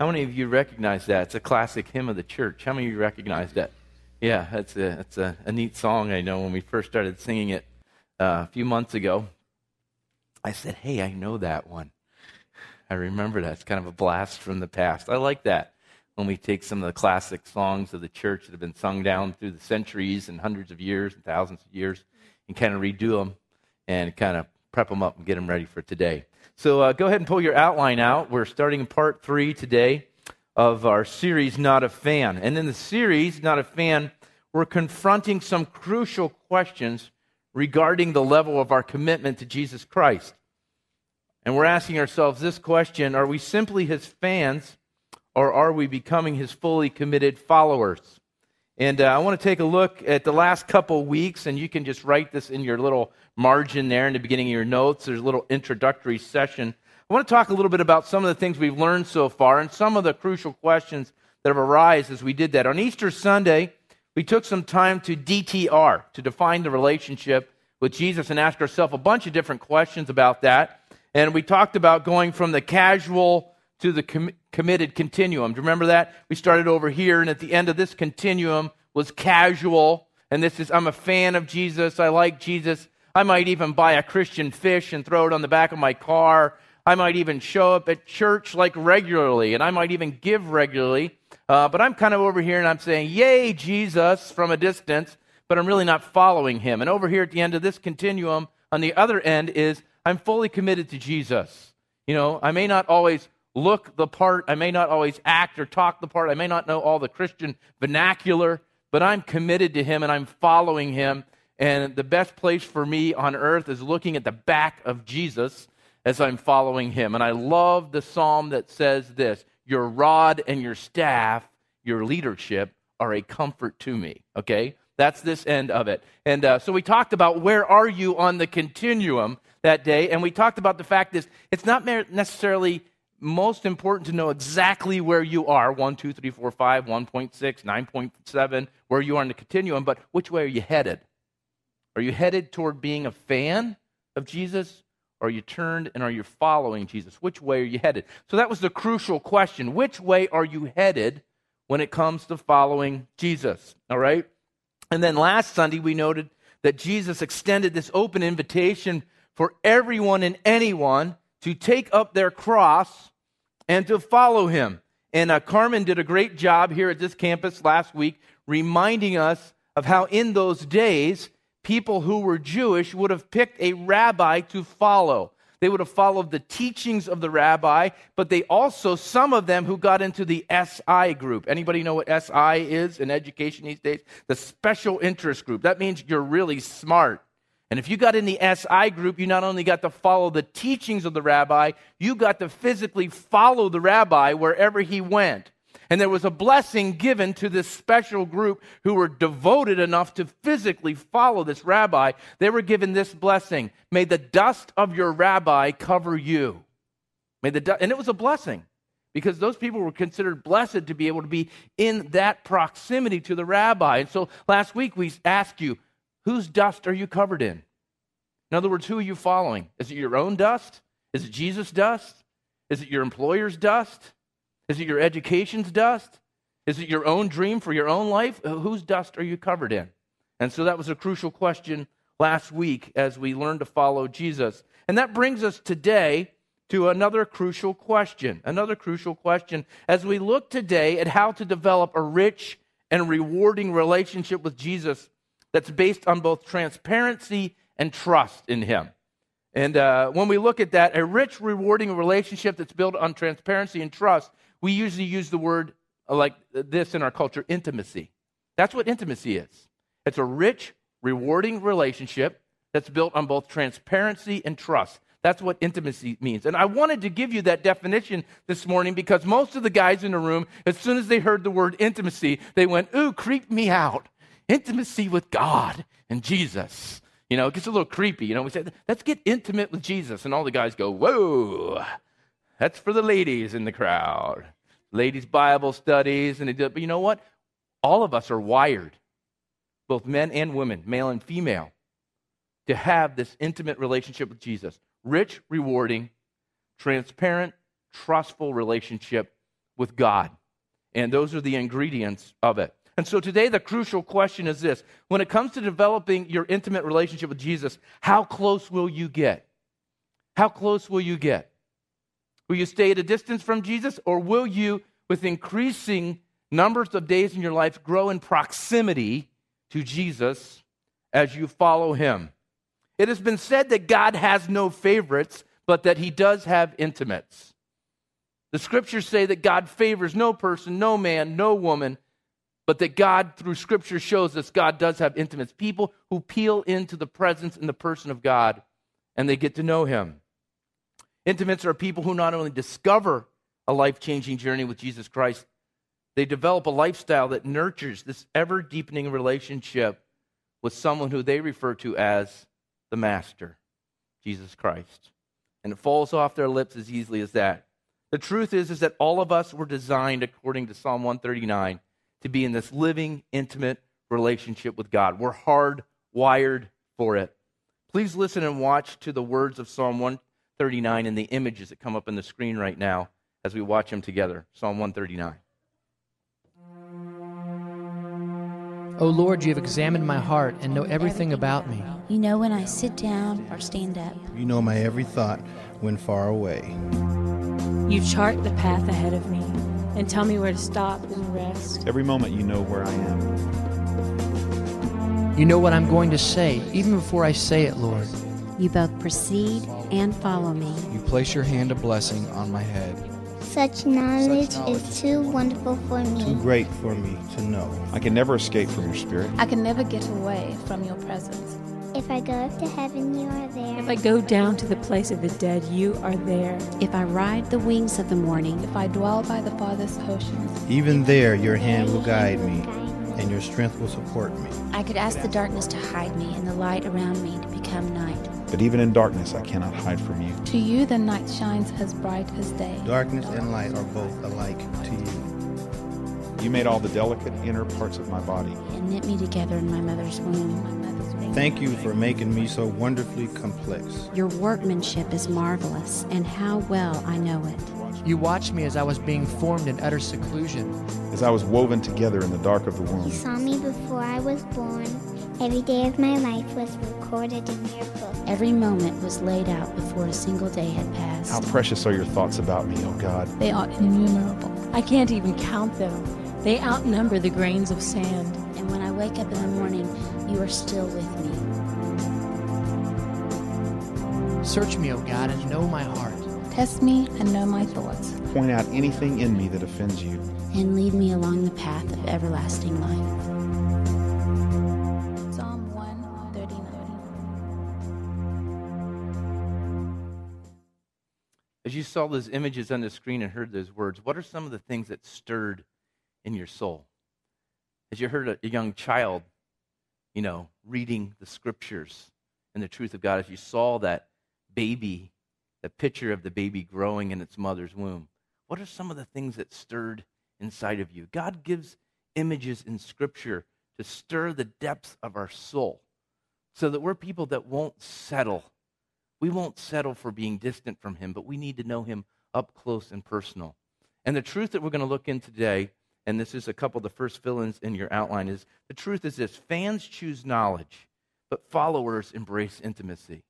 How many of you recognize that? It's a classic hymn of the church. How many of you recognize that? Yeah, that's a, that's a, a neat song. I know when we first started singing it uh, a few months ago, I said, Hey, I know that one. I remember that. It's kind of a blast from the past. I like that when we take some of the classic songs of the church that have been sung down through the centuries and hundreds of years and thousands of years and kind of redo them and kind of prep them up and get them ready for today. So uh, go ahead and pull your outline out. We're starting part three today of our series, Not a Fan. And in the series, Not a Fan, we're confronting some crucial questions regarding the level of our commitment to Jesus Christ. And we're asking ourselves this question Are we simply his fans, or are we becoming his fully committed followers? And uh, I want to take a look at the last couple weeks, and you can just write this in your little margin there in the beginning of your notes. There's a little introductory session. I want to talk a little bit about some of the things we've learned so far and some of the crucial questions that have arisen as we did that. On Easter Sunday, we took some time to DTR, to define the relationship with Jesus and ask ourselves a bunch of different questions about that. And we talked about going from the casual to the com- committed continuum. Do you remember that? We started over here, and at the end of this continuum was casual. And this is, I'm a fan of Jesus. I like Jesus. I might even buy a Christian fish and throw it on the back of my car. I might even show up at church like regularly, and I might even give regularly. Uh, but I'm kind of over here and I'm saying, Yay, Jesus, from a distance, but I'm really not following him. And over here at the end of this continuum, on the other end, is I'm fully committed to Jesus. You know, I may not always look the part, I may not always act or talk the part, I may not know all the Christian vernacular, but I'm committed to him and I'm following him. And the best place for me on earth is looking at the back of Jesus as I'm following him. And I love the psalm that says this Your rod and your staff, your leadership, are a comfort to me. Okay? That's this end of it. And uh, so we talked about where are you on the continuum that day. And we talked about the fact that it's not necessarily most important to know exactly where you are 1, 2, 3, 4, 5, 1.6, 9.7, where you are in the continuum, but which way are you headed? Are you headed toward being a fan of Jesus? Or are you turned and are you following Jesus? Which way are you headed? So that was the crucial question. Which way are you headed when it comes to following Jesus? All right? And then last Sunday, we noted that Jesus extended this open invitation for everyone and anyone to take up their cross and to follow him. And uh, Carmen did a great job here at this campus last week reminding us of how in those days people who were Jewish would have picked a rabbi to follow. They would have followed the teachings of the rabbi, but they also, some of them who got into the SI group. Anybody know what SI is in education these days? The special interest group. That means you're really smart. And if you got in the SI group, you not only got to follow the teachings of the rabbi, you got to physically follow the rabbi wherever he went. And there was a blessing given to this special group who were devoted enough to physically follow this rabbi. They were given this blessing May the dust of your rabbi cover you. May the du- and it was a blessing because those people were considered blessed to be able to be in that proximity to the rabbi. And so last week we asked you, whose dust are you covered in? In other words, who are you following? Is it your own dust? Is it Jesus' dust? Is it your employer's dust? Is it your education's dust? Is it your own dream for your own life? Uh, whose dust are you covered in? And so that was a crucial question last week as we learned to follow Jesus. And that brings us today to another crucial question. Another crucial question as we look today at how to develop a rich and rewarding relationship with Jesus that's based on both transparency and trust in Him. And uh, when we look at that, a rich, rewarding relationship that's built on transparency and trust we usually use the word uh, like this in our culture intimacy. That's what intimacy is it's a rich, rewarding relationship that's built on both transparency and trust. That's what intimacy means. And I wanted to give you that definition this morning because most of the guys in the room, as soon as they heard the word intimacy, they went, Ooh, creep me out. Intimacy with God and Jesus. You know, it gets a little creepy. You know, we say, Let's get intimate with Jesus. And all the guys go, Whoa. That's for the ladies in the crowd. Ladies' Bible studies, and they do it. But you know what? All of us are wired, both men and women, male and female, to have this intimate relationship with Jesus. Rich, rewarding, transparent, trustful relationship with God. And those are the ingredients of it. And so today, the crucial question is this when it comes to developing your intimate relationship with Jesus, how close will you get? How close will you get? Will you stay at a distance from Jesus, or will you, with increasing numbers of days in your life, grow in proximity to Jesus as you follow him? It has been said that God has no favorites, but that he does have intimates. The scriptures say that God favors no person, no man, no woman, but that God, through scripture, shows us God does have intimates. People who peel into the presence and the person of God and they get to know him. Intimates are people who not only discover a life changing journey with Jesus Christ, they develop a lifestyle that nurtures this ever deepening relationship with someone who they refer to as the Master, Jesus Christ. And it falls off their lips as easily as that. The truth is, is that all of us were designed, according to Psalm 139, to be in this living, intimate relationship with God. We're hardwired for it. Please listen and watch to the words of Psalm 139 and the images that come up on the screen right now as we watch them together. Psalm 139. O Lord, you have examined my heart and know everything about me. You know when I sit down or stand up. You know my every thought when far away. You chart the path ahead of me and tell me where to stop and rest. Every moment you know where I am. You know what I'm going to say, even before I say it, Lord. You both proceed and follow me. You place your hand of blessing on my head. Such knowledge, Such knowledge is too wonderful for me. Too great for me to know. I can never escape from your spirit. I can never get away from your presence. If I go up to heaven, you are there. If I go down to the place of the dead, you are there. If I ride the wings of the morning, if I dwell by the farthest oceans, even there your hand will guide me, and your strength will support me. I could ask the darkness to hide me, and the light around me to become night. But even in darkness, I cannot hide from you. To you, the night shines as bright as day. Darkness and light are both alike to you. You made all the delicate inner parts of my body and knit me together in my mother's womb. Thank you for making me so wonderfully complex. Your workmanship is marvelous, and how well I know it. You watched me as I was being formed in utter seclusion. As I was woven together in the dark of the womb. You saw me before I was born. Every day of my life was recorded in your book. Every moment was laid out before a single day had passed. How precious are your thoughts about me, oh God. They are innumerable. I can't even count them. They outnumber the grains of sand. And when I wake up in the morning, you are still with me. Search me, O God, and know my heart. Test me and know my thoughts. Point out anything in me that offends you. And lead me along the path of everlasting life. You saw those images on the screen and heard those words, what are some of the things that stirred in your soul? As you heard a, a young child you know, reading the scriptures and the truth of God, as you saw that baby, the picture of the baby growing in its mother's womb, what are some of the things that stirred inside of you? God gives images in scripture to stir the depths of our soul so that we're people that won't settle. We won't settle for being distant from Him, but we need to know Him up close and personal. And the truth that we're going to look in today and this is a couple of the first fill ins in your outline, is the truth is this fans choose knowledge, but followers embrace intimacy.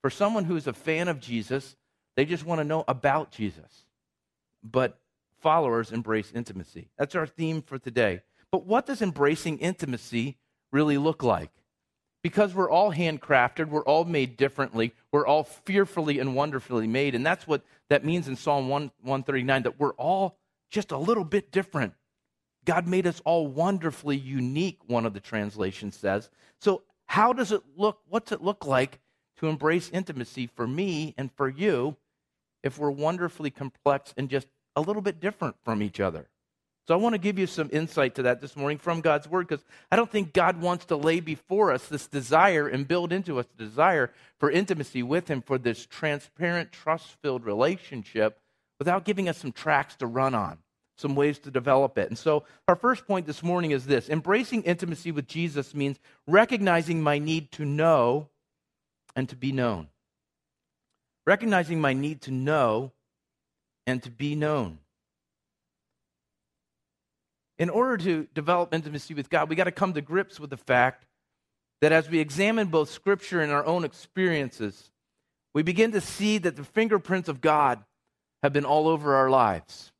For someone who is a fan of Jesus, they just want to know about Jesus. But followers embrace intimacy. That's our theme for today. But what does embracing intimacy really look like? Because we're all handcrafted, we're all made differently, we're all fearfully and wonderfully made. And that's what that means in Psalm 1, 139 that we're all just a little bit different. God made us all wonderfully unique, one of the translations says. So, how does it look? What's it look like to embrace intimacy for me and for you if we're wonderfully complex and just a little bit different from each other? So, I want to give you some insight to that this morning from God's Word because I don't think God wants to lay before us this desire and build into us the desire for intimacy with Him, for this transparent, trust filled relationship without giving us some tracks to run on, some ways to develop it. And so, our first point this morning is this embracing intimacy with Jesus means recognizing my need to know and to be known. Recognizing my need to know and to be known. In order to develop intimacy with God, we got to come to grips with the fact that as we examine both Scripture and our own experiences, we begin to see that the fingerprints of God have been all over our lives.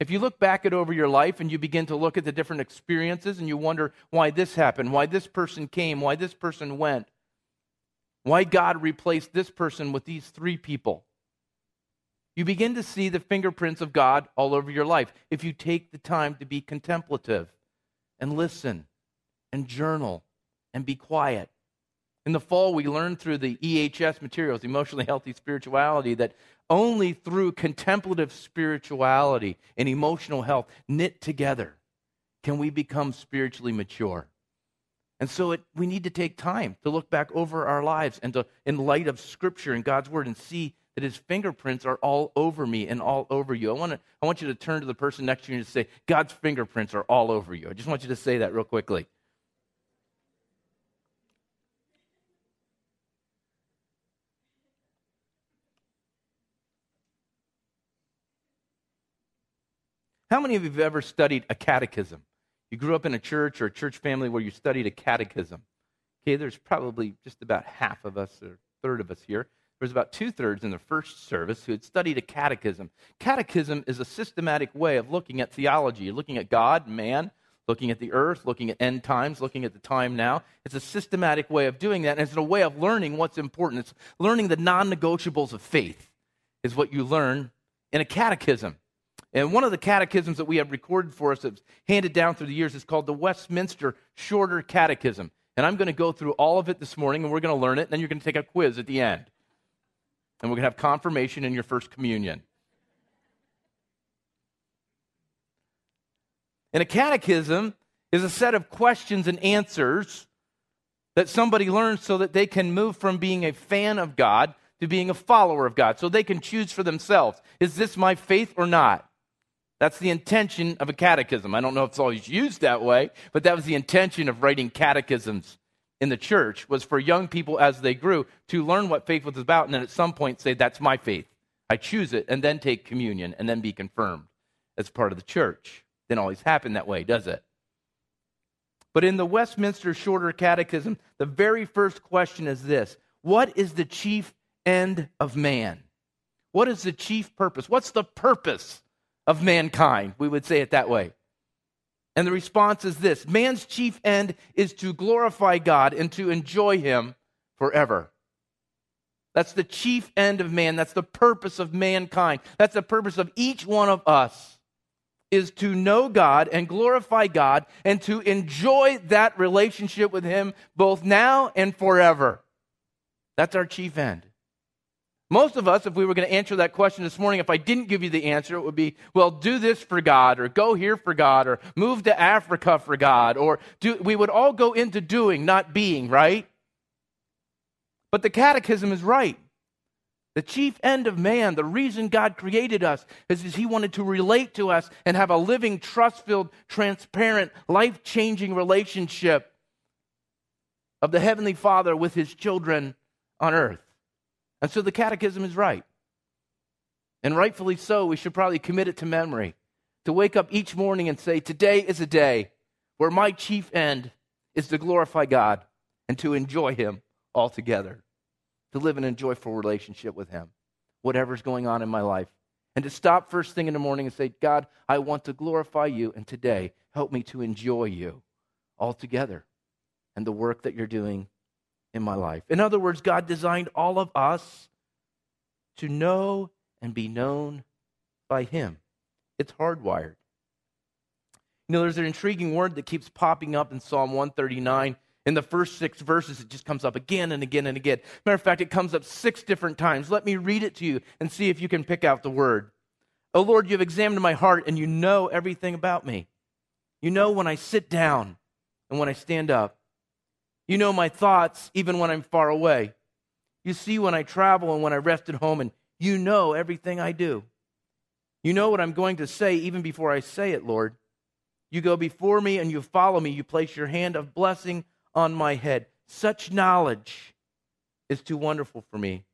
If you look back at over your life and you begin to look at the different experiences and you wonder why this happened, why this person came, why this person went, why God replaced this person with these three people, you begin to see the fingerprints of God all over your life if you take the time to be contemplative and listen and journal and be quiet. In the fall, we learned through the EHS materials, Emotionally Healthy Spirituality, that only through contemplative spirituality and emotional health knit together can we become spiritually mature. And so it, we need to take time to look back over our lives and to, in light of Scripture and God's Word, and see that his fingerprints are all over me and all over you. I want, to, I want you to turn to the person next to you and say, God's fingerprints are all over you. I just want you to say that real quickly. How many of you have ever studied a catechism? You grew up in a church or a church family where you studied a catechism. Okay, there's probably just about half of us or third of us here there was about two thirds in the first service who had studied a catechism. Catechism is a systematic way of looking at theology. Looking at God, man, looking at the earth, looking at end times, looking at the time now. It's a systematic way of doing that, and it's a way of learning what's important. It's learning the non negotiables of faith, is what you learn in a catechism. And one of the catechisms that we have recorded for us that's handed down through the years is called the Westminster Shorter Catechism. And I'm going to go through all of it this morning, and we're going to learn it, and then you're going to take a quiz at the end and we're going to have confirmation in your first communion. And a catechism is a set of questions and answers that somebody learns so that they can move from being a fan of God to being a follower of God, so they can choose for themselves is this my faith or not? That's the intention of a catechism. I don't know if it's always used that way, but that was the intention of writing catechisms in the church was for young people as they grew to learn what faith was about and then at some point say, That's my faith. I choose it, and then take communion and then be confirmed as part of the church. Didn't always happen that way, does it? But in the Westminster Shorter Catechism, the very first question is this What is the chief end of man? What is the chief purpose? What's the purpose of mankind? We would say it that way. And the response is this man's chief end is to glorify God and to enjoy Him forever. That's the chief end of man. That's the purpose of mankind. That's the purpose of each one of us is to know God and glorify God and to enjoy that relationship with Him both now and forever. That's our chief end. Most of us, if we were going to answer that question this morning, if I didn't give you the answer, it would be, well, do this for God, or go here for God, or move to Africa for God, or do, we would all go into doing, not being, right? But the catechism is right. The chief end of man, the reason God created us, is, is He wanted to relate to us and have a living, trust filled, transparent, life changing relationship of the Heavenly Father with His children on earth. And so the catechism is right. And rightfully so, we should probably commit it to memory. To wake up each morning and say, Today is a day where my chief end is to glorify God and to enjoy Him altogether, to live in a joyful relationship with Him, whatever's going on in my life. And to stop first thing in the morning and say, God, I want to glorify you, and today help me to enjoy you altogether and the work that you're doing in my life. In other words, God designed all of us to know and be known by Him. It's hardwired. You know, there's an intriguing word that keeps popping up in Psalm 139. In the first six verses, it just comes up again and again and again. Matter of fact, it comes up six different times. Let me read it to you and see if you can pick out the word. Oh Lord, you have examined my heart and you know everything about me. You know when I sit down and when I stand up. You know my thoughts even when I'm far away. You see when I travel and when I rest at home, and you know everything I do. You know what I'm going to say even before I say it, Lord. You go before me and you follow me. You place your hand of blessing on my head. Such knowledge is too wonderful for me,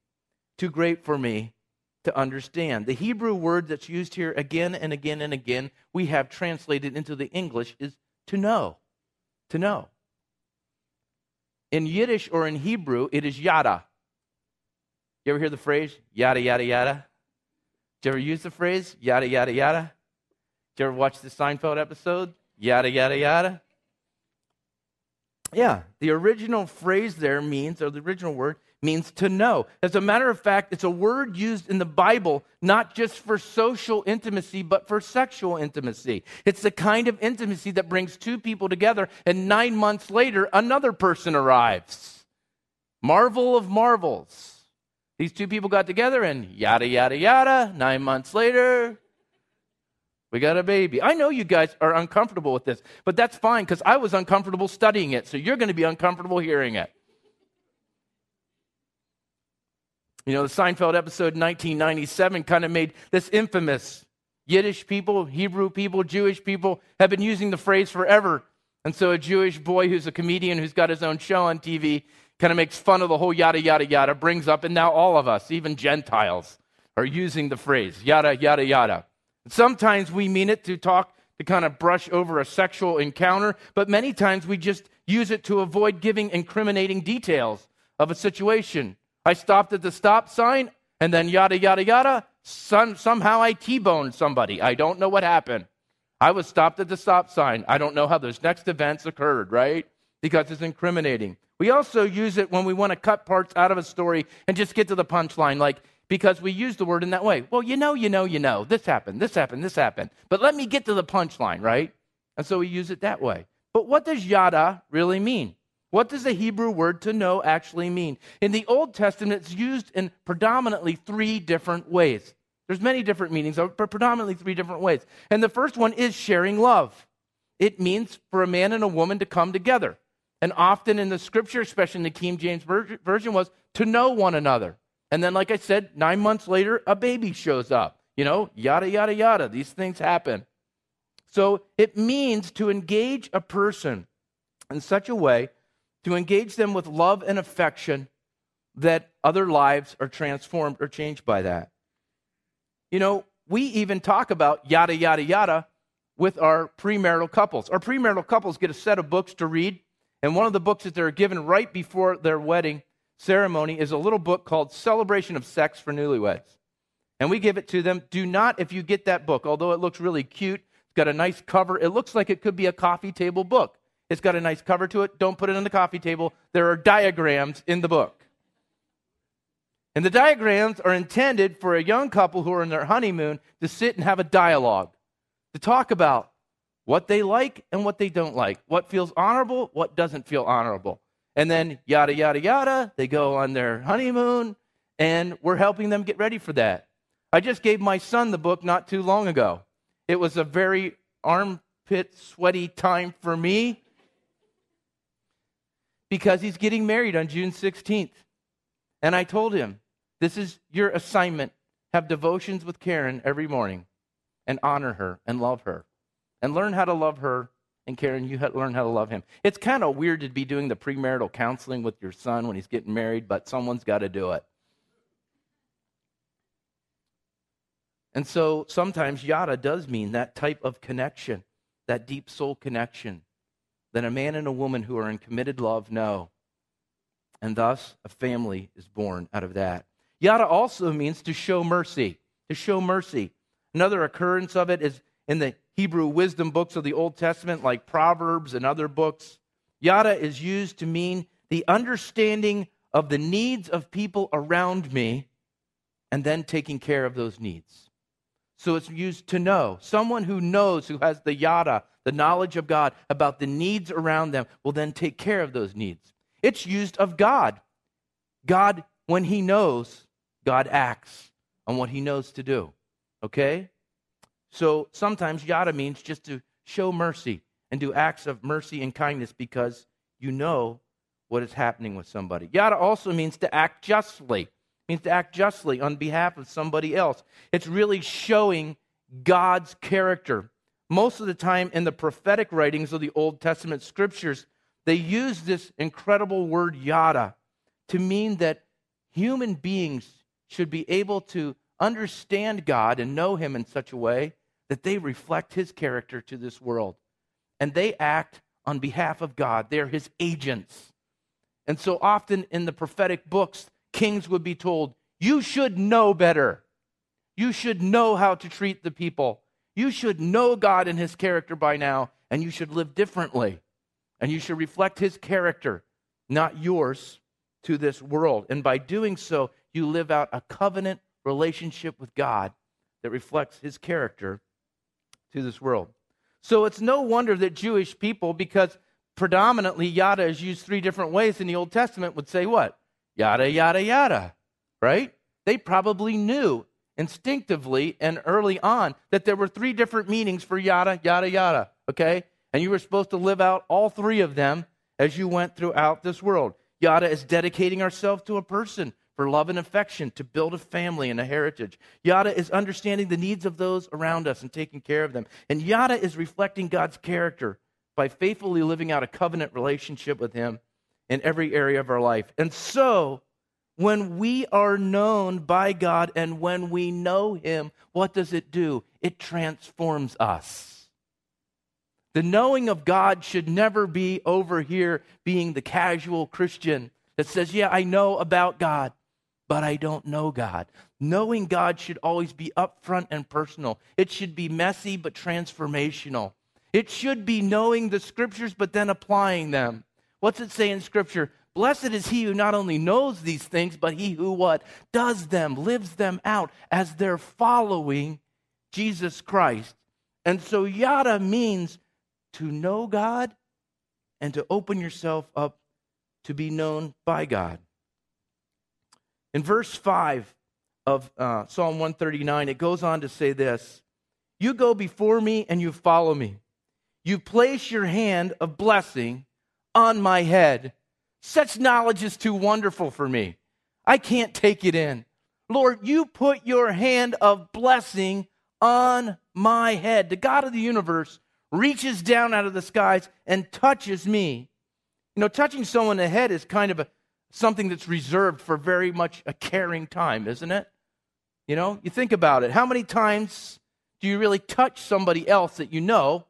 too great for me to understand. The Hebrew word that's used here again and again and again, we have translated into the English, is to know. To know. In Yiddish or in Hebrew, it is yada. You ever hear the phrase yada, yada, yada? Did you ever use the phrase yada, yada, yada? Did you ever watch the Seinfeld episode? Yada, yada, yada? Yeah, the original phrase there means, or the original word means to know. As a matter of fact, it's a word used in the Bible not just for social intimacy, but for sexual intimacy. It's the kind of intimacy that brings two people together, and nine months later, another person arrives. Marvel of marvels. These two people got together, and yada, yada, yada. Nine months later, we got a baby. I know you guys are uncomfortable with this, but that's fine because I was uncomfortable studying it, so you're going to be uncomfortable hearing it. You know, the Seinfeld episode 1997 kind of made this infamous. Yiddish people, Hebrew people, Jewish people have been using the phrase forever. And so a Jewish boy who's a comedian who's got his own show on TV kind of makes fun of the whole yada, yada, yada, brings up, and now all of us, even Gentiles, are using the phrase yada, yada, yada. Sometimes we mean it to talk, to kind of brush over a sexual encounter, but many times we just use it to avoid giving incriminating details of a situation. I stopped at the stop sign, and then yada, yada, yada. Some, somehow I T boned somebody. I don't know what happened. I was stopped at the stop sign. I don't know how those next events occurred, right? Because it's incriminating. We also use it when we want to cut parts out of a story and just get to the punchline, like, because we use the word in that way. Well, you know, you know, you know, this happened, this happened, this happened. But let me get to the punchline, right? And so we use it that way. But what does yada really mean? What does the Hebrew word to know actually mean? In the Old Testament, it's used in predominantly three different ways. There's many different meanings, but predominantly three different ways. And the first one is sharing love. It means for a man and a woman to come together. And often in the scripture, especially in the King James Version, was to know one another. And then, like I said, nine months later, a baby shows up. You know, yada, yada, yada. These things happen. So it means to engage a person in such a way to engage them with love and affection that other lives are transformed or changed by that. You know, we even talk about yada, yada, yada with our premarital couples. Our premarital couples get a set of books to read, and one of the books that they're given right before their wedding ceremony is a little book called Celebration of Sex for Newlyweds. And we give it to them. Do not, if you get that book, although it looks really cute, it's got a nice cover, it looks like it could be a coffee table book. It's got a nice cover to it. Don't put it on the coffee table. There are diagrams in the book. And the diagrams are intended for a young couple who are in their honeymoon to sit and have a dialogue, to talk about what they like and what they don't like, what feels honorable, what doesn't feel honorable. And then yada, yada, yada, they go on their honeymoon, and we're helping them get ready for that. I just gave my son the book not too long ago. It was a very armpit sweaty time for me because he's getting married on June 16th. And I told him, This is your assignment. Have devotions with Karen every morning and honor her and love her and learn how to love her. And Karen, you learn how to love him. It's kind of weird to be doing the premarital counseling with your son when he's getting married, but someone's got to do it. And so sometimes yada does mean that type of connection, that deep soul connection that a man and a woman who are in committed love know. And thus, a family is born out of that. Yada also means to show mercy, to show mercy. Another occurrence of it is in the Hebrew wisdom books of the Old Testament, like Proverbs and other books. Yada is used to mean the understanding of the needs of people around me and then taking care of those needs. So it's used to know. Someone who knows, who has the yada, the knowledge of God about the needs around them, will then take care of those needs. It's used of God. God, when He knows, God acts on what He knows to do. Okay? So sometimes yada means just to show mercy and do acts of mercy and kindness because you know what is happening with somebody. Yada also means to act justly means to act justly on behalf of somebody else. It's really showing God's character. Most of the time in the prophetic writings of the Old Testament scriptures, they use this incredible word yada to mean that human beings should be able to understand God and know Him in such a way that they reflect His character to this world. And they act on behalf of God, they're His agents. And so often in the prophetic books, kings would be told, You should know better. You should know how to treat the people. You should know God and His character by now, and you should live differently. And you should reflect His character, not yours, to this world. And by doing so, you live out a covenant relationship with God that reflects His character to this world. So it's no wonder that Jewish people, because predominantly yada is used three different ways in the Old Testament, would say what? Yada, yada, yada, right? They probably knew instinctively and early on that there were three different meanings for yada, yada, yada, okay? And you were supposed to live out all three of them as you went throughout this world. Yada is dedicating ourselves to a person for love and affection, to build a family and a heritage. Yada is understanding the needs of those around us and taking care of them. And yada is reflecting God's character by faithfully living out a covenant relationship with Him in every area of our life. And so, when we are known by God and when we know Him, what does it do? It transforms us. The knowing of God should never be over here being the casual Christian that says, Yeah, I know about God but I don't know God. Knowing God should always be upfront and personal. It should be messy but transformational. It should be knowing the scriptures but then applying them. What's it say in scripture? Blessed is he who not only knows these things, but he who what? Does them, lives them out as they're following Jesus Christ. And so yada means to know God and to open yourself up to be known by God. In verse 5 of uh, Psalm 139, it goes on to say this You go before me and you follow me. You place your hand of blessing on my head. Such knowledge is too wonderful for me. I can't take it in. Lord, you put your hand of blessing on my head. The God of the universe reaches down out of the skies and touches me. You know, touching someone on the head is kind of a something that's reserved for very much a caring time, isn't it? You know, you think about it. How many times do you really touch somebody else that you know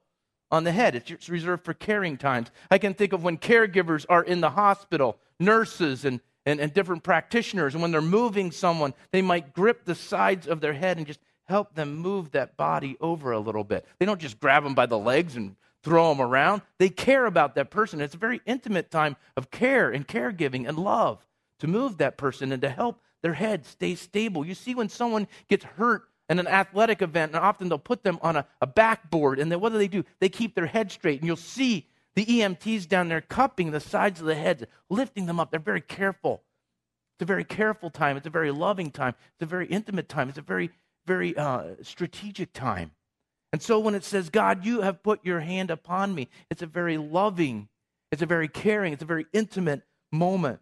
on the head? It's reserved for caring times. I can think of when caregivers are in the hospital, nurses and, and, and different practitioners, and when they're moving someone, they might grip the sides of their head and just help them move that body over a little bit. They don't just grab them by the legs and throw them around. They care about that person. It's a very intimate time of care and caregiving and love to move that person and to help their head stay stable. You see, when someone gets hurt in an athletic event, and often they'll put them on a, a backboard, and then what do they do? They keep their head straight, and you'll see the EMTs down there cupping the sides of the heads, lifting them up. They're very careful. It's a very careful time. It's a very loving time. It's a very intimate time. It's a very, very uh, strategic time. And so when it says, God, you have put your hand upon me, it's a very loving, it's a very caring, it's a very intimate moment.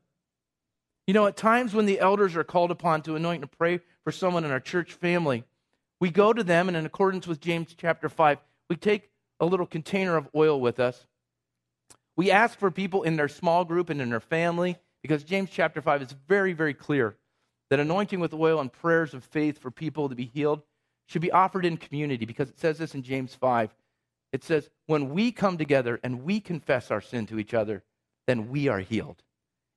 You know, at times when the elders are called upon to anoint and pray for someone in our church family, we go to them, and in accordance with James chapter 5, we take a little container of oil with us. We ask for people in their small group and in their family, because James chapter 5 is very, very clear that anointing with oil and prayers of faith for people to be healed should be offered in community because it says this in James 5. It says, when we come together and we confess our sin to each other, then we are healed.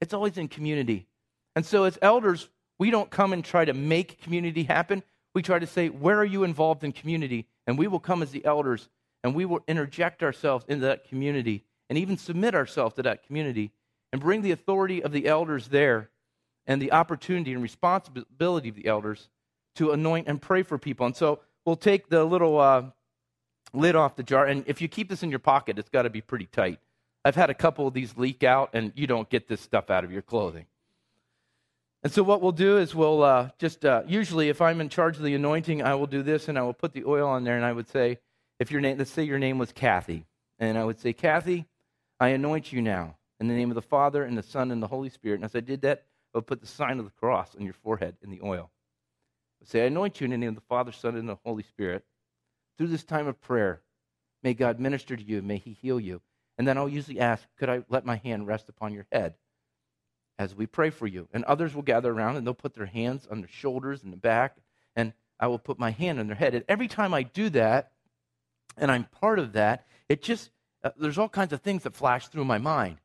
It's always in community. And so, as elders, we don't come and try to make community happen. We try to say, where are you involved in community? And we will come as the elders and we will interject ourselves into that community and even submit ourselves to that community and bring the authority of the elders there and the opportunity and responsibility of the elders to anoint and pray for people. And so we'll take the little uh, lid off the jar, and if you keep this in your pocket, it's got to be pretty tight. I've had a couple of these leak out, and you don't get this stuff out of your clothing. And so what we'll do is we'll uh, just uh, usually, if I'm in charge of the anointing, I will do this, and I will put the oil on there, and I would say, if your name, let's say your name was Kathy, and I would say, Kathy, I anoint you now in the name of the Father and the Son and the Holy Spirit. And as I did that, I would put the sign of the cross on your forehead in the oil. I would say, I anoint you in the name of the Father, Son, and the Holy Spirit. Through this time of prayer, may God minister to you, may He heal you. And then I'll usually ask, could I let my hand rest upon your head as we pray for you? And others will gather around and they'll put their hands on their shoulders and the back, and I will put my hand on their head. And every time I do that, and I'm part of that, it just, uh, there's all kinds of things that flash through my mind.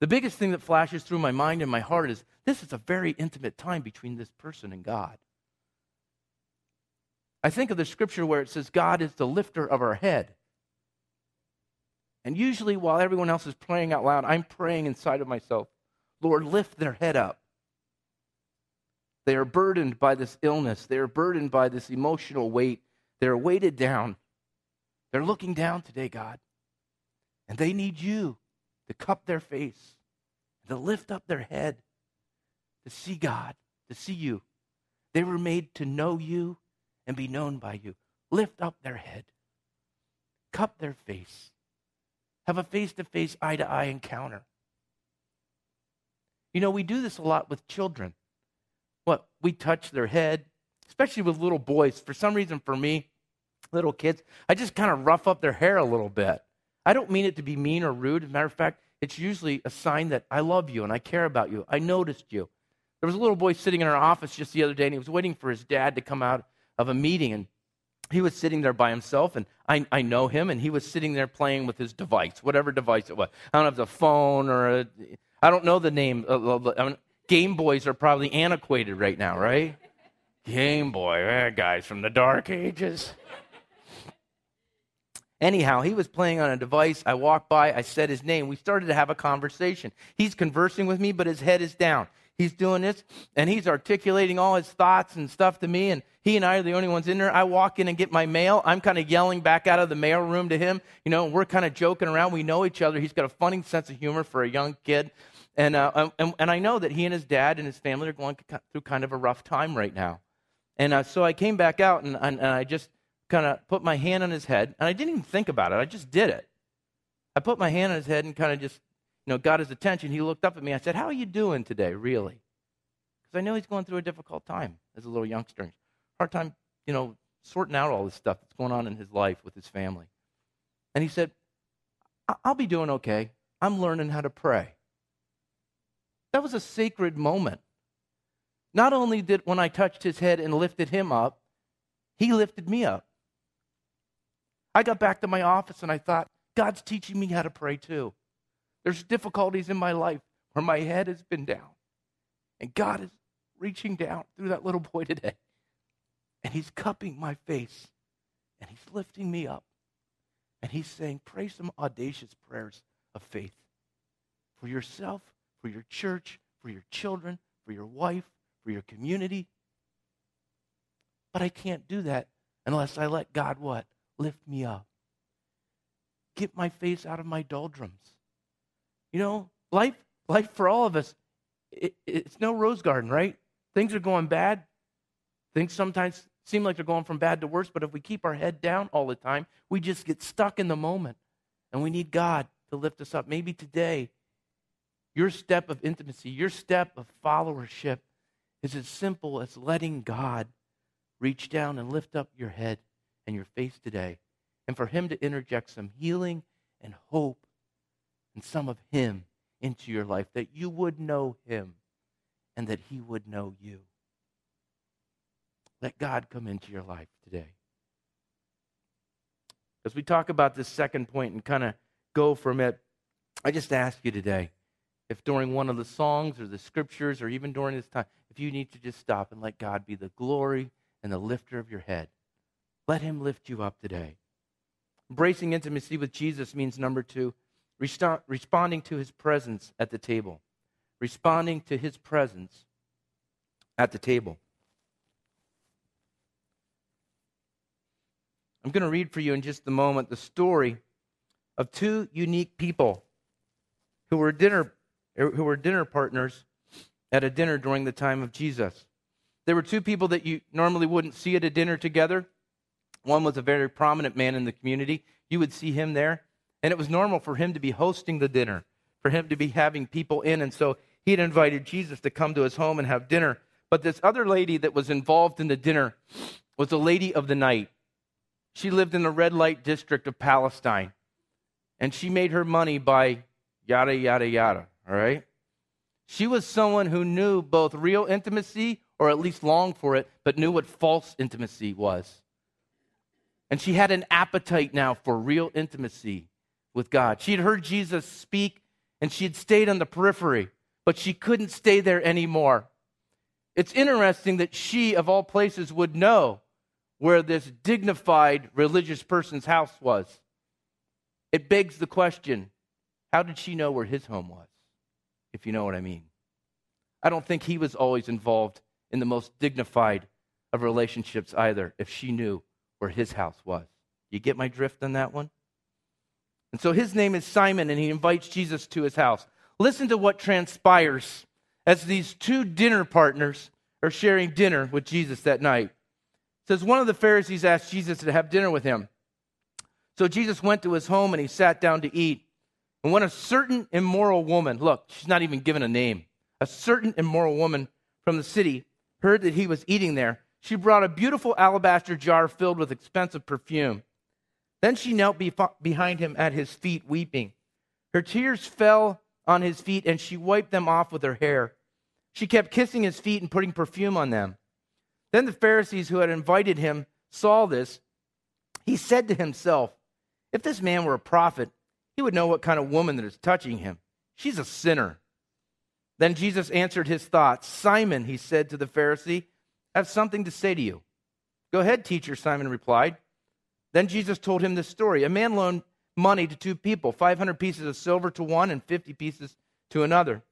The biggest thing that flashes through my mind and my heart is this is a very intimate time between this person and God. I think of the scripture where it says, God is the lifter of our head. And usually, while everyone else is praying out loud, I'm praying inside of myself, Lord, lift their head up. They are burdened by this illness, they are burdened by this emotional weight, they're weighted down. They're looking down today, God. And they need you to cup their face, to lift up their head, to see God, to see you. They were made to know you and be known by you. Lift up their head, cup their face, have a face to face, eye to eye encounter. You know, we do this a lot with children. What? We touch their head, especially with little boys. For some reason, for me, little kids, I just kind of rough up their hair a little bit. I don't mean it to be mean or rude. As a matter of fact, it's usually a sign that I love you and I care about you. I noticed you. There was a little boy sitting in our office just the other day, and he was waiting for his dad to come out of a meeting, and he was sitting there by himself, and I, I know him, and he was sitting there playing with his device, whatever device it was. I don't know if it's a phone or a, I don't know the name. I mean, Game Boys are probably antiquated right now, right? Game Boy, eh, guys from the dark ages. Anyhow, he was playing on a device. I walked by, I said his name. We started to have a conversation. He's conversing with me, but his head is down. He's doing this, and he's articulating all his thoughts and stuff to me, and he and I are the only ones in there. I walk in and get my mail. I'm kind of yelling back out of the mail room to him. You know, we're kind of joking around. We know each other. He's got a funny sense of humor for a young kid. And, uh, and, and, I know that he and his dad and his family are going through kind of a rough time right now. And uh, so I came back out and, and, and I just kind of put my hand on his head. And I didn't even think about it, I just did it. I put my hand on his head and kind of just, you know, got his attention. He looked up at me. I said, How are you doing today, really? Because I know he's going through a difficult time as a little youngster hard time, you know, sorting out all this stuff that's going on in his life with his family. And he said, I'll be doing okay. I'm learning how to pray. That was a sacred moment. Not only did when I touched his head and lifted him up, he lifted me up. I got back to my office and I thought, God's teaching me how to pray too. There's difficulties in my life where my head has been down. And God is reaching down through that little boy today and he's cupping my face and he's lifting me up. And he's saying, Pray some audacious prayers of faith for yourself, for your church, for your children, for your wife, for your community. But I can't do that unless I let God what? Lift me up. Get my face out of my doldrums. You know, life, life for all of us, it, it's no rose garden, right? Things are going bad. Things sometimes seem like they're going from bad to worse, but if we keep our head down all the time, we just get stuck in the moment. And we need God to lift us up. Maybe today, your step of intimacy, your step of followership is as simple as letting God reach down and lift up your head and your face today, and for Him to interject some healing and hope and some of Him into your life, that you would know Him and that He would know you. Let God come into your life today. As we talk about this second point and kind of go from it, I just ask you today if during one of the songs or the scriptures or even during this time, if you need to just stop and let God be the glory and the lifter of your head, let Him lift you up today. Embracing intimacy with Jesus means number two, responding to His presence at the table. Responding to His presence at the table. I'm going to read for you in just a moment the story of two unique people who were dinner er, who were dinner partners at a dinner during the time of Jesus. There were two people that you normally wouldn't see at a dinner together. One was a very prominent man in the community. You would see him there, and it was normal for him to be hosting the dinner, for him to be having people in, and so he had invited Jesus to come to his home and have dinner. But this other lady that was involved in the dinner was a lady of the night. She lived in the red light district of Palestine. And she made her money by yada, yada, yada. All right? She was someone who knew both real intimacy or at least longed for it, but knew what false intimacy was. And she had an appetite now for real intimacy with God. She had heard Jesus speak and she had stayed on the periphery, but she couldn't stay there anymore. It's interesting that she, of all places, would know where this dignified religious person's house was. It begs the question how did she know where his home was, if you know what I mean? I don't think he was always involved in the most dignified of relationships either, if she knew where his house was. You get my drift on that one? And so his name is Simon, and he invites Jesus to his house. Listen to what transpires as these two dinner partners are sharing dinner with Jesus that night. It says one of the Pharisees asked Jesus to have dinner with him. So Jesus went to his home and he sat down to eat. And when a certain immoral woman, look, she's not even given a name, a certain immoral woman from the city heard that he was eating there, she brought a beautiful alabaster jar filled with expensive perfume. Then she knelt behind him at his feet, weeping. Her tears fell on his feet, and she wiped them off with her hair. She kept kissing his feet and putting perfume on them. Then the Pharisees who had invited him saw this. He said to himself, If this man were a prophet, he would know what kind of woman that is touching him. She's a sinner. Then Jesus answered his thoughts. Simon, he said to the Pharisee, I have something to say to you. Go ahead, teacher, Simon replied. Then Jesus told him this story. A man loaned money to two people, 500 pieces of silver to one and 50 pieces to another.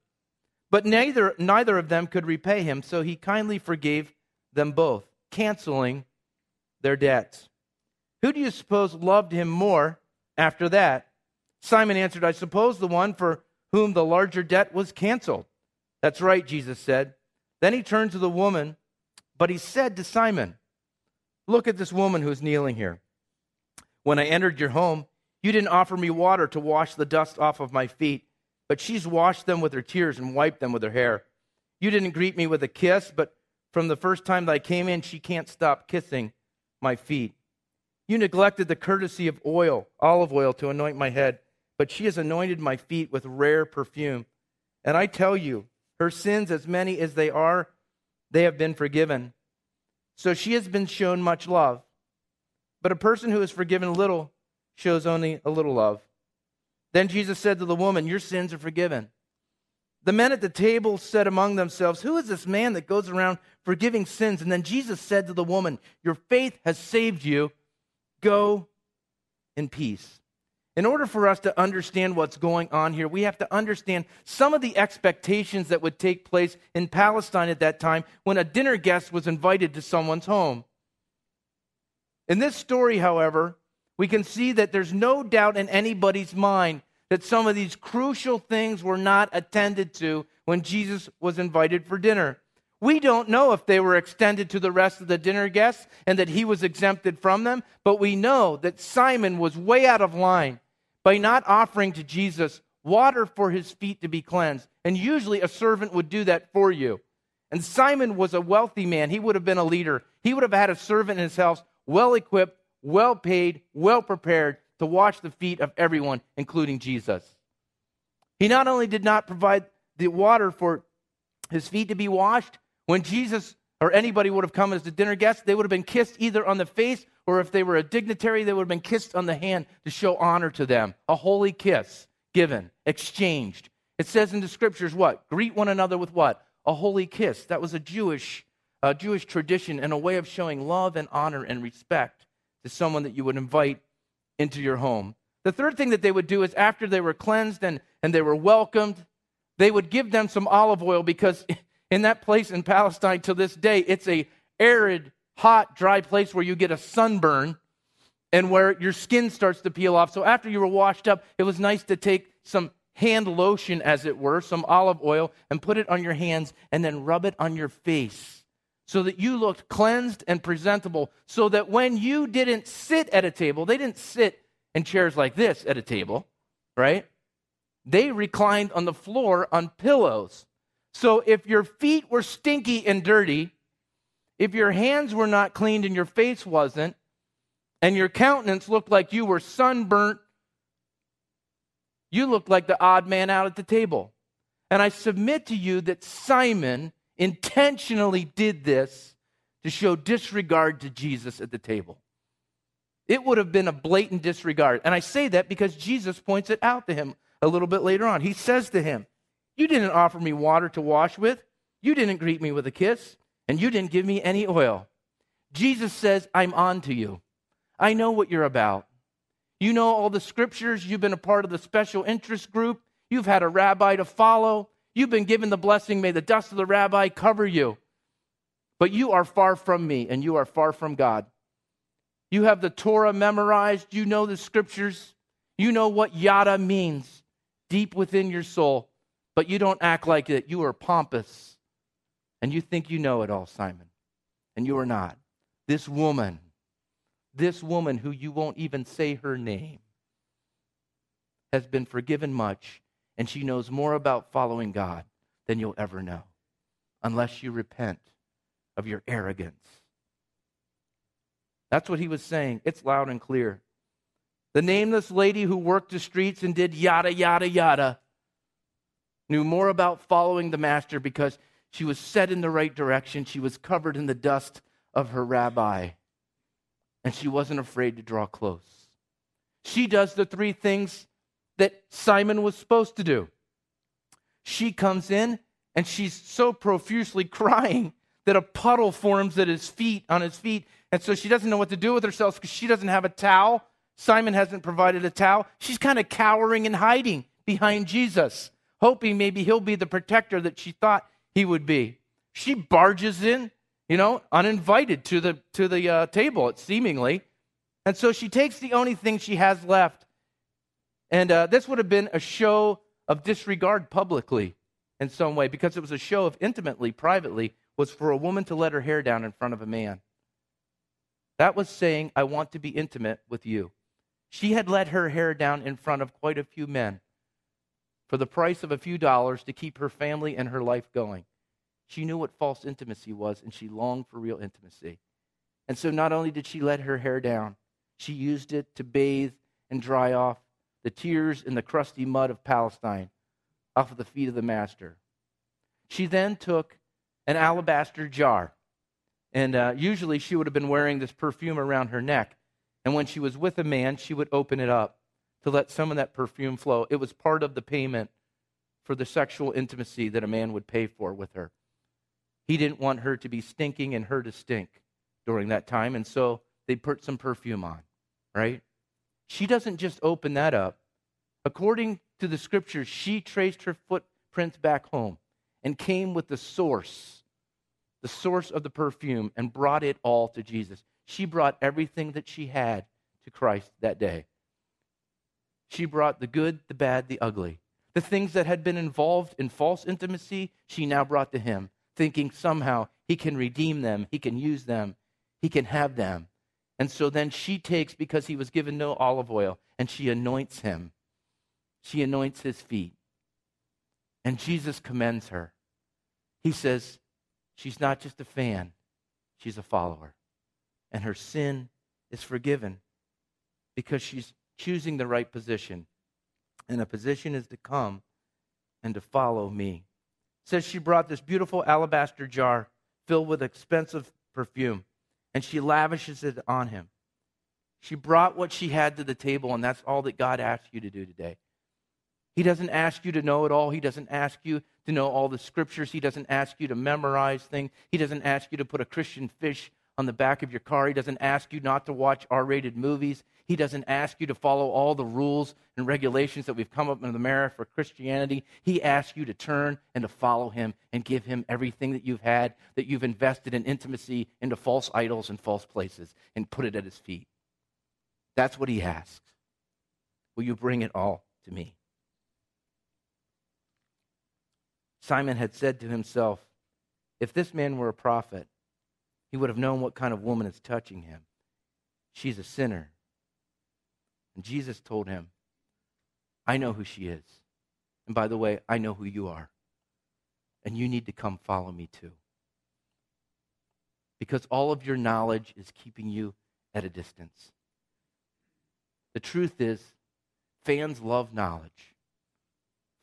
But neither, neither of them could repay him, so he kindly forgave them both, canceling their debts. Who do you suppose loved him more after that? Simon answered, I suppose the one for whom the larger debt was canceled. That's right, Jesus said. Then he turned to the woman, but he said to Simon, Look at this woman who's kneeling here. When I entered your home, you didn't offer me water to wash the dust off of my feet, but she's washed them with her tears and wiped them with her hair. You didn't greet me with a kiss, but from the first time that I came in, she can't stop kissing my feet. You neglected the courtesy of oil, olive oil, to anoint my head, but she has anointed my feet with rare perfume. And I tell you, her sins, as many as they are, they have been forgiven. So she has been shown much love. But a person who is forgiven little shows only a little love. Then Jesus said to the woman, Your sins are forgiven. The men at the table said among themselves, Who is this man that goes around forgiving sins? And then Jesus said to the woman, Your faith has saved you. Go in peace. In order for us to understand what's going on here, we have to understand some of the expectations that would take place in Palestine at that time when a dinner guest was invited to someone's home. In this story, however, we can see that there's no doubt in anybody's mind that some of these crucial things were not attended to when Jesus was invited for dinner. We don't know if they were extended to the rest of the dinner guests and that he was exempted from them, but we know that Simon was way out of line by not offering to Jesus water for his feet to be cleansed. And usually a servant would do that for you. And Simon was a wealthy man. He would have been a leader. He would have had a servant in his house, well equipped, well paid, well prepared to wash the feet of everyone, including Jesus. He not only did not provide the water for his feet to be washed, when Jesus or anybody would have come as a dinner guest, they would have been kissed either on the face or if they were a dignitary, they would have been kissed on the hand to show honor to them. A holy kiss given, exchanged. It says in the scriptures what? Greet one another with what? A holy kiss. That was a Jewish, a Jewish tradition and a way of showing love and honor and respect to someone that you would invite into your home. The third thing that they would do is after they were cleansed and, and they were welcomed, they would give them some olive oil because in that place in Palestine to this day, it's a arid hot, dry place where you get a sunburn and where your skin starts to peel off. So after you were washed up, it was nice to take some hand lotion, as it were, some olive oil, and put it on your hands and then rub it on your face so that you looked cleansed and presentable. So that when you didn't sit at a table, they didn't sit in chairs like this at a table, right? They reclined on the floor on pillows. So if your feet were stinky and dirty, if your hands were not cleaned and your face wasn't, and your countenance looked like you were sunburnt, you looked like the odd man out at the table. And I submit to you that Simon intentionally did this to show disregard to Jesus at the table. It would have been a blatant disregard. And I say that because Jesus points it out to him a little bit later on. He says to him, You didn't offer me water to wash with, you didn't greet me with a kiss, and you didn't give me any oil. Jesus says, I'm on to you. I know what you're about. You know all the scriptures. You've been a part of the special interest group. You've had a rabbi to follow. You've been given the blessing. May the dust of the rabbi cover you. But you are far from me and you are far from God. You have the Torah memorized. You know the scriptures. You know what yada means deep within your soul. But you don't act like it. You are pompous. And you think you know it all, Simon. And you are not. This woman, this woman who you won't even say her name, has been forgiven much, and she knows more about following God than you'll ever know, unless you repent of your arrogance. That's what he was saying. It's loud and clear. The nameless lady who worked the streets and did yada, yada, yada knew more about following the master because she was set in the right direction. She was covered in the dust of her rabbi, and she wasn't afraid to draw close. She does the three things that Simon was supposed to do. She comes in and she's so profusely crying that a puddle forms at his feet, on his feet. And so she doesn't know what to do with herself because she doesn't have a towel. Simon hasn't provided a towel. She's kind of cowering and hiding behind Jesus, hoping maybe he'll be the protector that she thought he would be. She barges in, you know, uninvited to the to the uh, table, seemingly, and so she takes the only thing she has left, and uh, this would have been a show of disregard publicly in some way because it was a show of intimately, privately was for a woman to let her hair down in front of a man. That was saying, I want to be intimate with you. She had let her hair down in front of quite a few men for the price of a few dollars to keep her family and her life going. She knew what false intimacy was, and she longed for real intimacy. And so not only did she let her hair down, she used it to bathe and dry off the tears in the crusty mud of Palestine off of the feet of the Master. She then took an alabaster jar. And uh, usually she would have been wearing this perfume around her neck. And when she was with a man, she would open it up to let some of that perfume flow. It was part of the payment for the sexual intimacy that a man would pay for with her. He didn't want her to be stinking and her to stink during that time. And so they put some perfume on, right? She doesn't just open that up. According to the scriptures, she traced her footprints back home and came with the source, the source of the perfume, and brought it all to Jesus. She brought everything that she had to Christ that day. She brought the good, the bad, the ugly. The things that had been involved in false intimacy, she now brought to him, thinking somehow he can redeem them, he can use them, he can have them. And so then she takes, because he was given no olive oil, and she anoints him. She anoints his feet. And Jesus commends her. He says, She's not just a fan, she's a follower. And her sin is forgiven because she's choosing the right position. And a position is to come and to follow me. It says she brought this beautiful alabaster jar filled with expensive perfume, and she lavishes it on him. She brought what she had to the table, and that's all that God asks you to do today. He doesn't ask you to know it all. He doesn't ask you to know all the scriptures. He doesn't ask you to memorize things. He doesn't ask you to put a Christian fish on the back of your car. He doesn't ask you not to watch R rated movies. He doesn't ask you to follow all the rules and regulations that we've come up in America for Christianity. He asks you to turn and to follow him and give him everything that you've had, that you've invested in intimacy into false idols and false places, and put it at his feet. That's what he asks. Will you bring it all to me? Simon had said to himself, If this man were a prophet, he would have known what kind of woman is touching him. She's a sinner. And Jesus told him, I know who she is. And by the way, I know who you are. And you need to come follow me too. Because all of your knowledge is keeping you at a distance. The truth is, fans love knowledge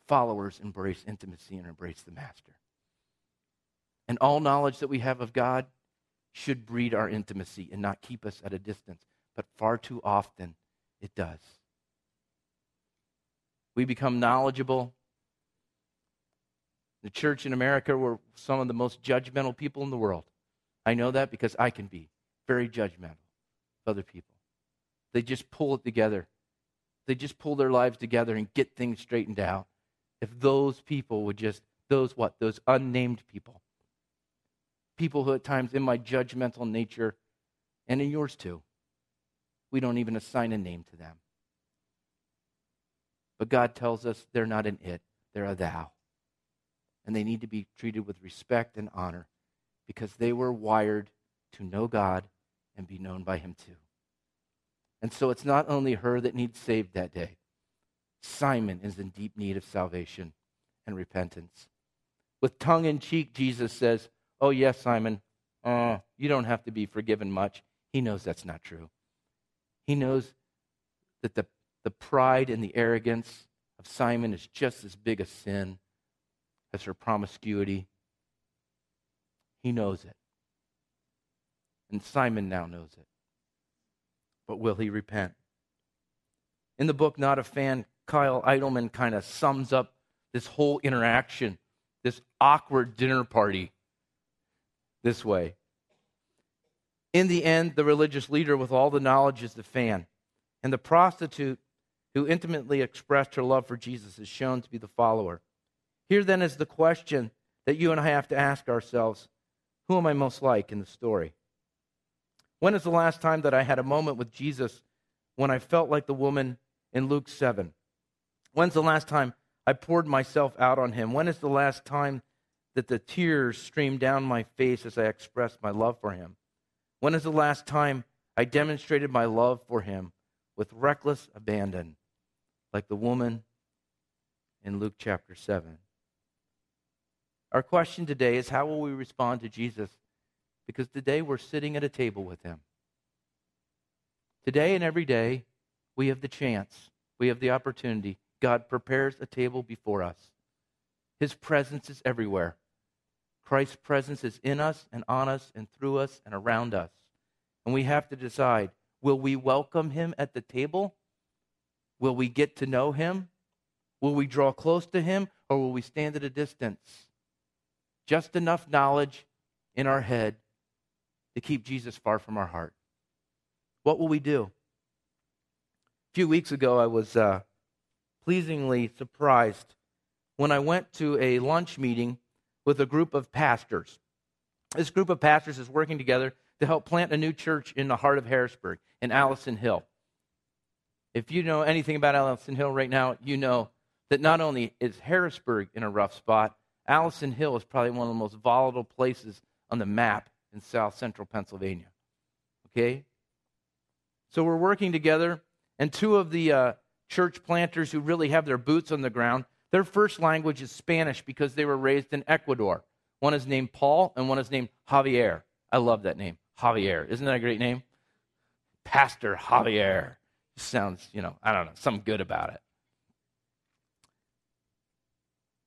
followers embrace intimacy and embrace the master. And all knowledge that we have of God should breed our intimacy and not keep us at a distance. But far too often, it does. We become knowledgeable. The church in America, we're some of the most judgmental people in the world. I know that because I can be very judgmental of other people. They just pull it together. They just pull their lives together and get things straightened out. If those people would just, those what? Those unnamed people. People who at times in my judgmental nature and in yours too, we don't even assign a name to them. But God tells us they're not an it, they're a thou. And they need to be treated with respect and honor because they were wired to know God and be known by Him too. And so it's not only her that needs saved that day. Simon is in deep need of salvation and repentance. With tongue in cheek, Jesus says, Oh, yes, Simon, uh, you don't have to be forgiven much. He knows that's not true. He knows that the, the pride and the arrogance of Simon is just as big a sin as her promiscuity. He knows it. And Simon now knows it but will he repent? In the book Not a Fan, Kyle Idleman kind of sums up this whole interaction, this awkward dinner party, this way. In the end, the religious leader with all the knowledge is the fan, and the prostitute who intimately expressed her love for Jesus is shown to be the follower. Here then is the question that you and I have to ask ourselves Who am I most like in the story? When is the last time that I had a moment with Jesus when I felt like the woman in Luke 7? When's the last time I poured myself out on him? When is the last time that the tears streamed down my face as I expressed my love for him? When is the last time I demonstrated my love for him with reckless abandon, like the woman in Luke chapter 7? Our question today is how will we respond to Jesus because today we're sitting at a table with Him. Today and every day, we have the chance, we have the opportunity. God prepares a table before us. His presence is everywhere. Christ's presence is in us and on us and through us and around us. And we have to decide will we welcome Him at the table? Will we get to know Him? Will we draw close to Him? Or will we stand at a distance? Just enough knowledge in our head to keep Jesus far from our heart. What will we do? A few weeks ago, I was uh, pleasingly surprised when I went to a lunch meeting with a group of pastors. This group of pastors is working together to help plant a new church in the heart of Harrisburg, in Allison Hill. If you know anything about Allison Hill right now, you know that not only is Harrisburg in a rough spot, Allison Hill is probably one of the most volatile places on the map in south central Pennsylvania. Okay? So we're working together, and two of the uh, church planters who really have their boots on the ground, their first language is Spanish because they were raised in Ecuador. One is named Paul, and one is named Javier. I love that name, Javier. Isn't that a great name? Pastor Javier. Sounds, you know, I don't know, something good about it.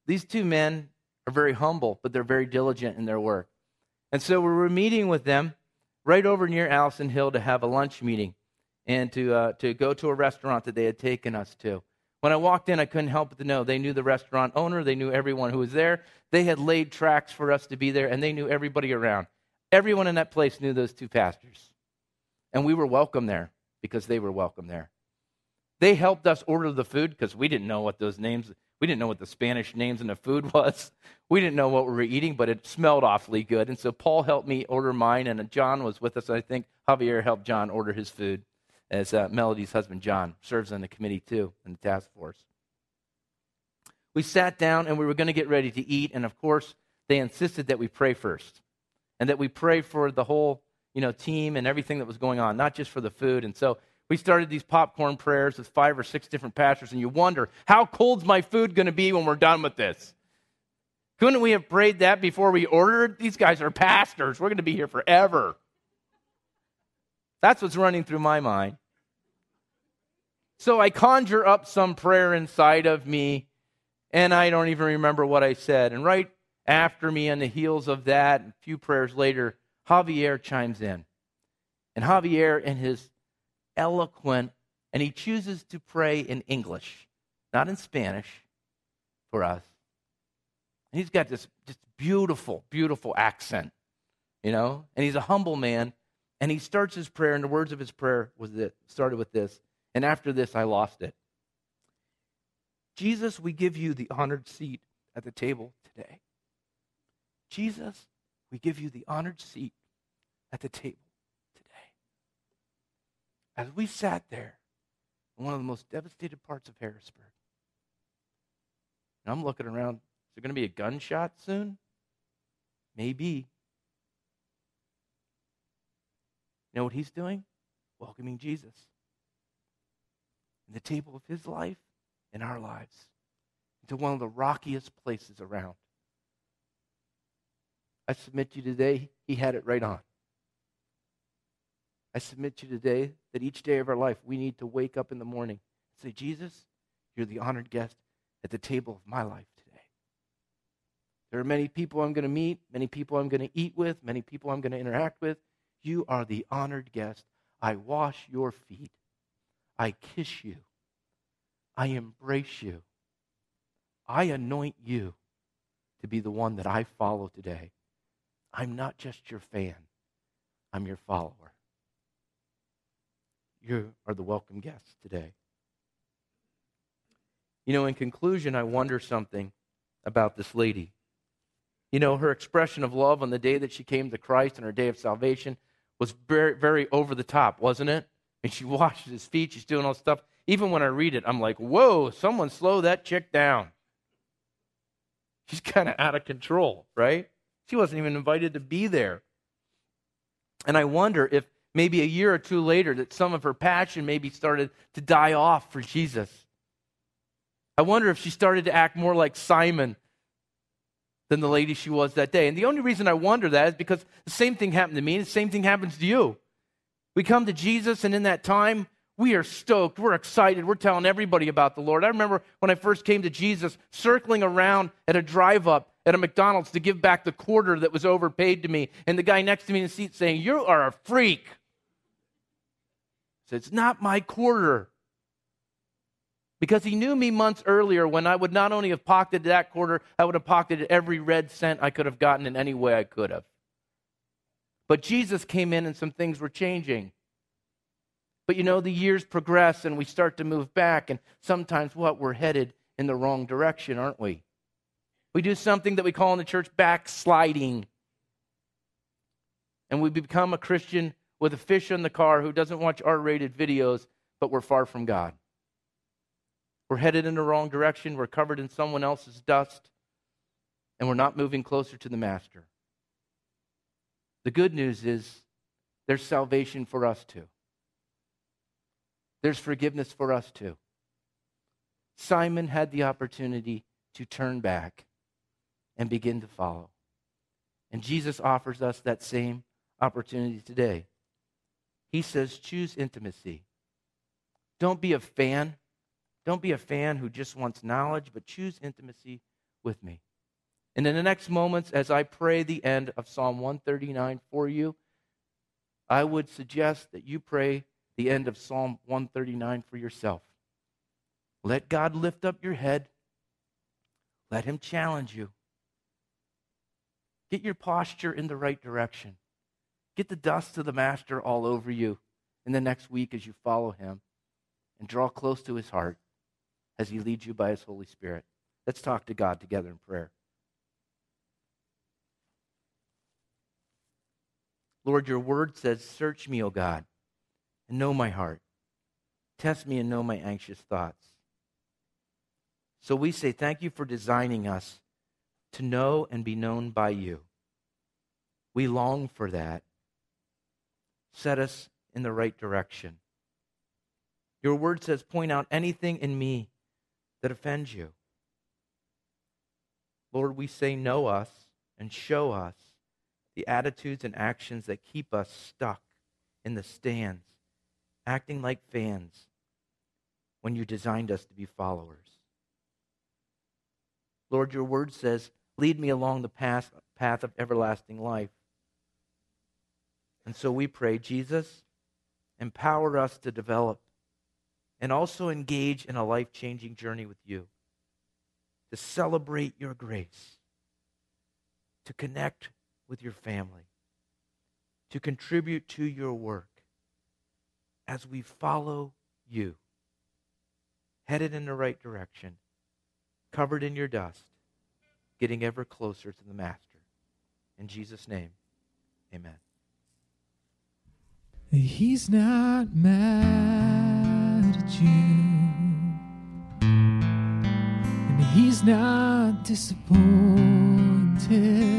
These two men are very humble, but they're very diligent in their work. And so we were meeting with them right over near Allison Hill to have a lunch meeting and to, uh, to go to a restaurant that they had taken us to. When I walked in, I couldn't help but to know they knew the restaurant owner, they knew everyone who was there. They had laid tracks for us to be there, and they knew everybody around. Everyone in that place knew those two pastors. And we were welcome there because they were welcome there. They helped us order the food because we didn't know what those names we didn't know what the Spanish names in the food was. We didn't know what we were eating, but it smelled awfully good. And so Paul helped me order mine, and John was with us. I think Javier helped John order his food, as uh, Melody's husband John serves on the committee too, in the task force. We sat down and we were going to get ready to eat, and of course, they insisted that we pray first, and that we pray for the whole you know team and everything that was going on, not just for the food. And so we started these popcorn prayers with five or six different pastors, and you wonder, how cold's my food going to be when we're done with this? Couldn't we have prayed that before we ordered? These guys are pastors. We're going to be here forever. That's what's running through my mind. So I conjure up some prayer inside of me, and I don't even remember what I said. And right after me on the heels of that, a few prayers later, Javier chimes in. And Javier, in his eloquent, and he chooses to pray in English, not in Spanish for us. And he's got this just beautiful, beautiful accent, you know, and he's a humble man. And he starts his prayer, and the words of his prayer was that started with this. And after this, I lost it. Jesus, we give you the honored seat at the table today. Jesus, we give you the honored seat at the table today. As we sat there in one of the most devastated parts of Harrisburg, and I'm looking around, is there going to be a gunshot soon? Maybe. You know what he's doing? Welcoming Jesus. In the table of his life in our lives into one of the rockiest places around. I submit to you today, he had it right on. I submit to you today that each day of our life, we need to wake up in the morning and say, Jesus, you're the honored guest at the table of my life today. There are many people I'm going to meet, many people I'm going to eat with, many people I'm going to interact with. You are the honored guest. I wash your feet. I kiss you. I embrace you. I anoint you to be the one that I follow today. I'm not just your fan, I'm your follower. You are the welcome guest today. You know, in conclusion, I wonder something about this lady. You know, her expression of love on the day that she came to Christ and her day of salvation was very, very over the top, wasn't it? And she washes his feet, she's doing all stuff. Even when I read it, I'm like, whoa, someone slow that chick down. She's kind of out of control, right? She wasn't even invited to be there. And I wonder if maybe a year or two later that some of her passion maybe started to die off for Jesus. I wonder if she started to act more like Simon than the lady she was that day. And the only reason I wonder that is because the same thing happened to me, and the same thing happens to you. We come to Jesus, and in that time, we are stoked. We're excited. We're telling everybody about the Lord. I remember when I first came to Jesus, circling around at a drive up at a McDonald's to give back the quarter that was overpaid to me. And the guy next to me in the seat saying, You are a freak. I said, It's not my quarter. Because he knew me months earlier when I would not only have pocketed that quarter, I would have pocketed every red cent I could have gotten in any way I could have. But Jesus came in and some things were changing. But you know, the years progress and we start to move back, and sometimes what? We're headed in the wrong direction, aren't we? We do something that we call in the church backsliding. And we become a Christian with a fish in the car who doesn't watch R rated videos, but we're far from God. We're headed in the wrong direction. We're covered in someone else's dust, and we're not moving closer to the Master. The good news is there's salvation for us too. There's forgiveness for us too. Simon had the opportunity to turn back and begin to follow. And Jesus offers us that same opportunity today. He says, choose intimacy. Don't be a fan. Don't be a fan who just wants knowledge, but choose intimacy with me. And in the next moments, as I pray the end of Psalm 139 for you, I would suggest that you pray the end of Psalm 139 for yourself. Let God lift up your head. Let Him challenge you. Get your posture in the right direction. Get the dust of the Master all over you in the next week as you follow Him and draw close to His heart as He leads you by His Holy Spirit. Let's talk to God together in prayer. Lord, your word says, Search me, O God, and know my heart. Test me and know my anxious thoughts. So we say, Thank you for designing us to know and be known by you. We long for that. Set us in the right direction. Your word says, Point out anything in me that offends you. Lord, we say, Know us and show us the attitudes and actions that keep us stuck in the stands, acting like fans when you designed us to be followers. Lord, your word says, Lead me along the path, path of everlasting life. And so we pray, Jesus, empower us to develop and also engage in a life changing journey with you, to celebrate your grace, to connect with your family, to contribute to your work as we follow you, headed in the right direction, covered in your dust, getting ever closer to the Master. In Jesus' name, amen. He's not mad you, and he's not disappointed.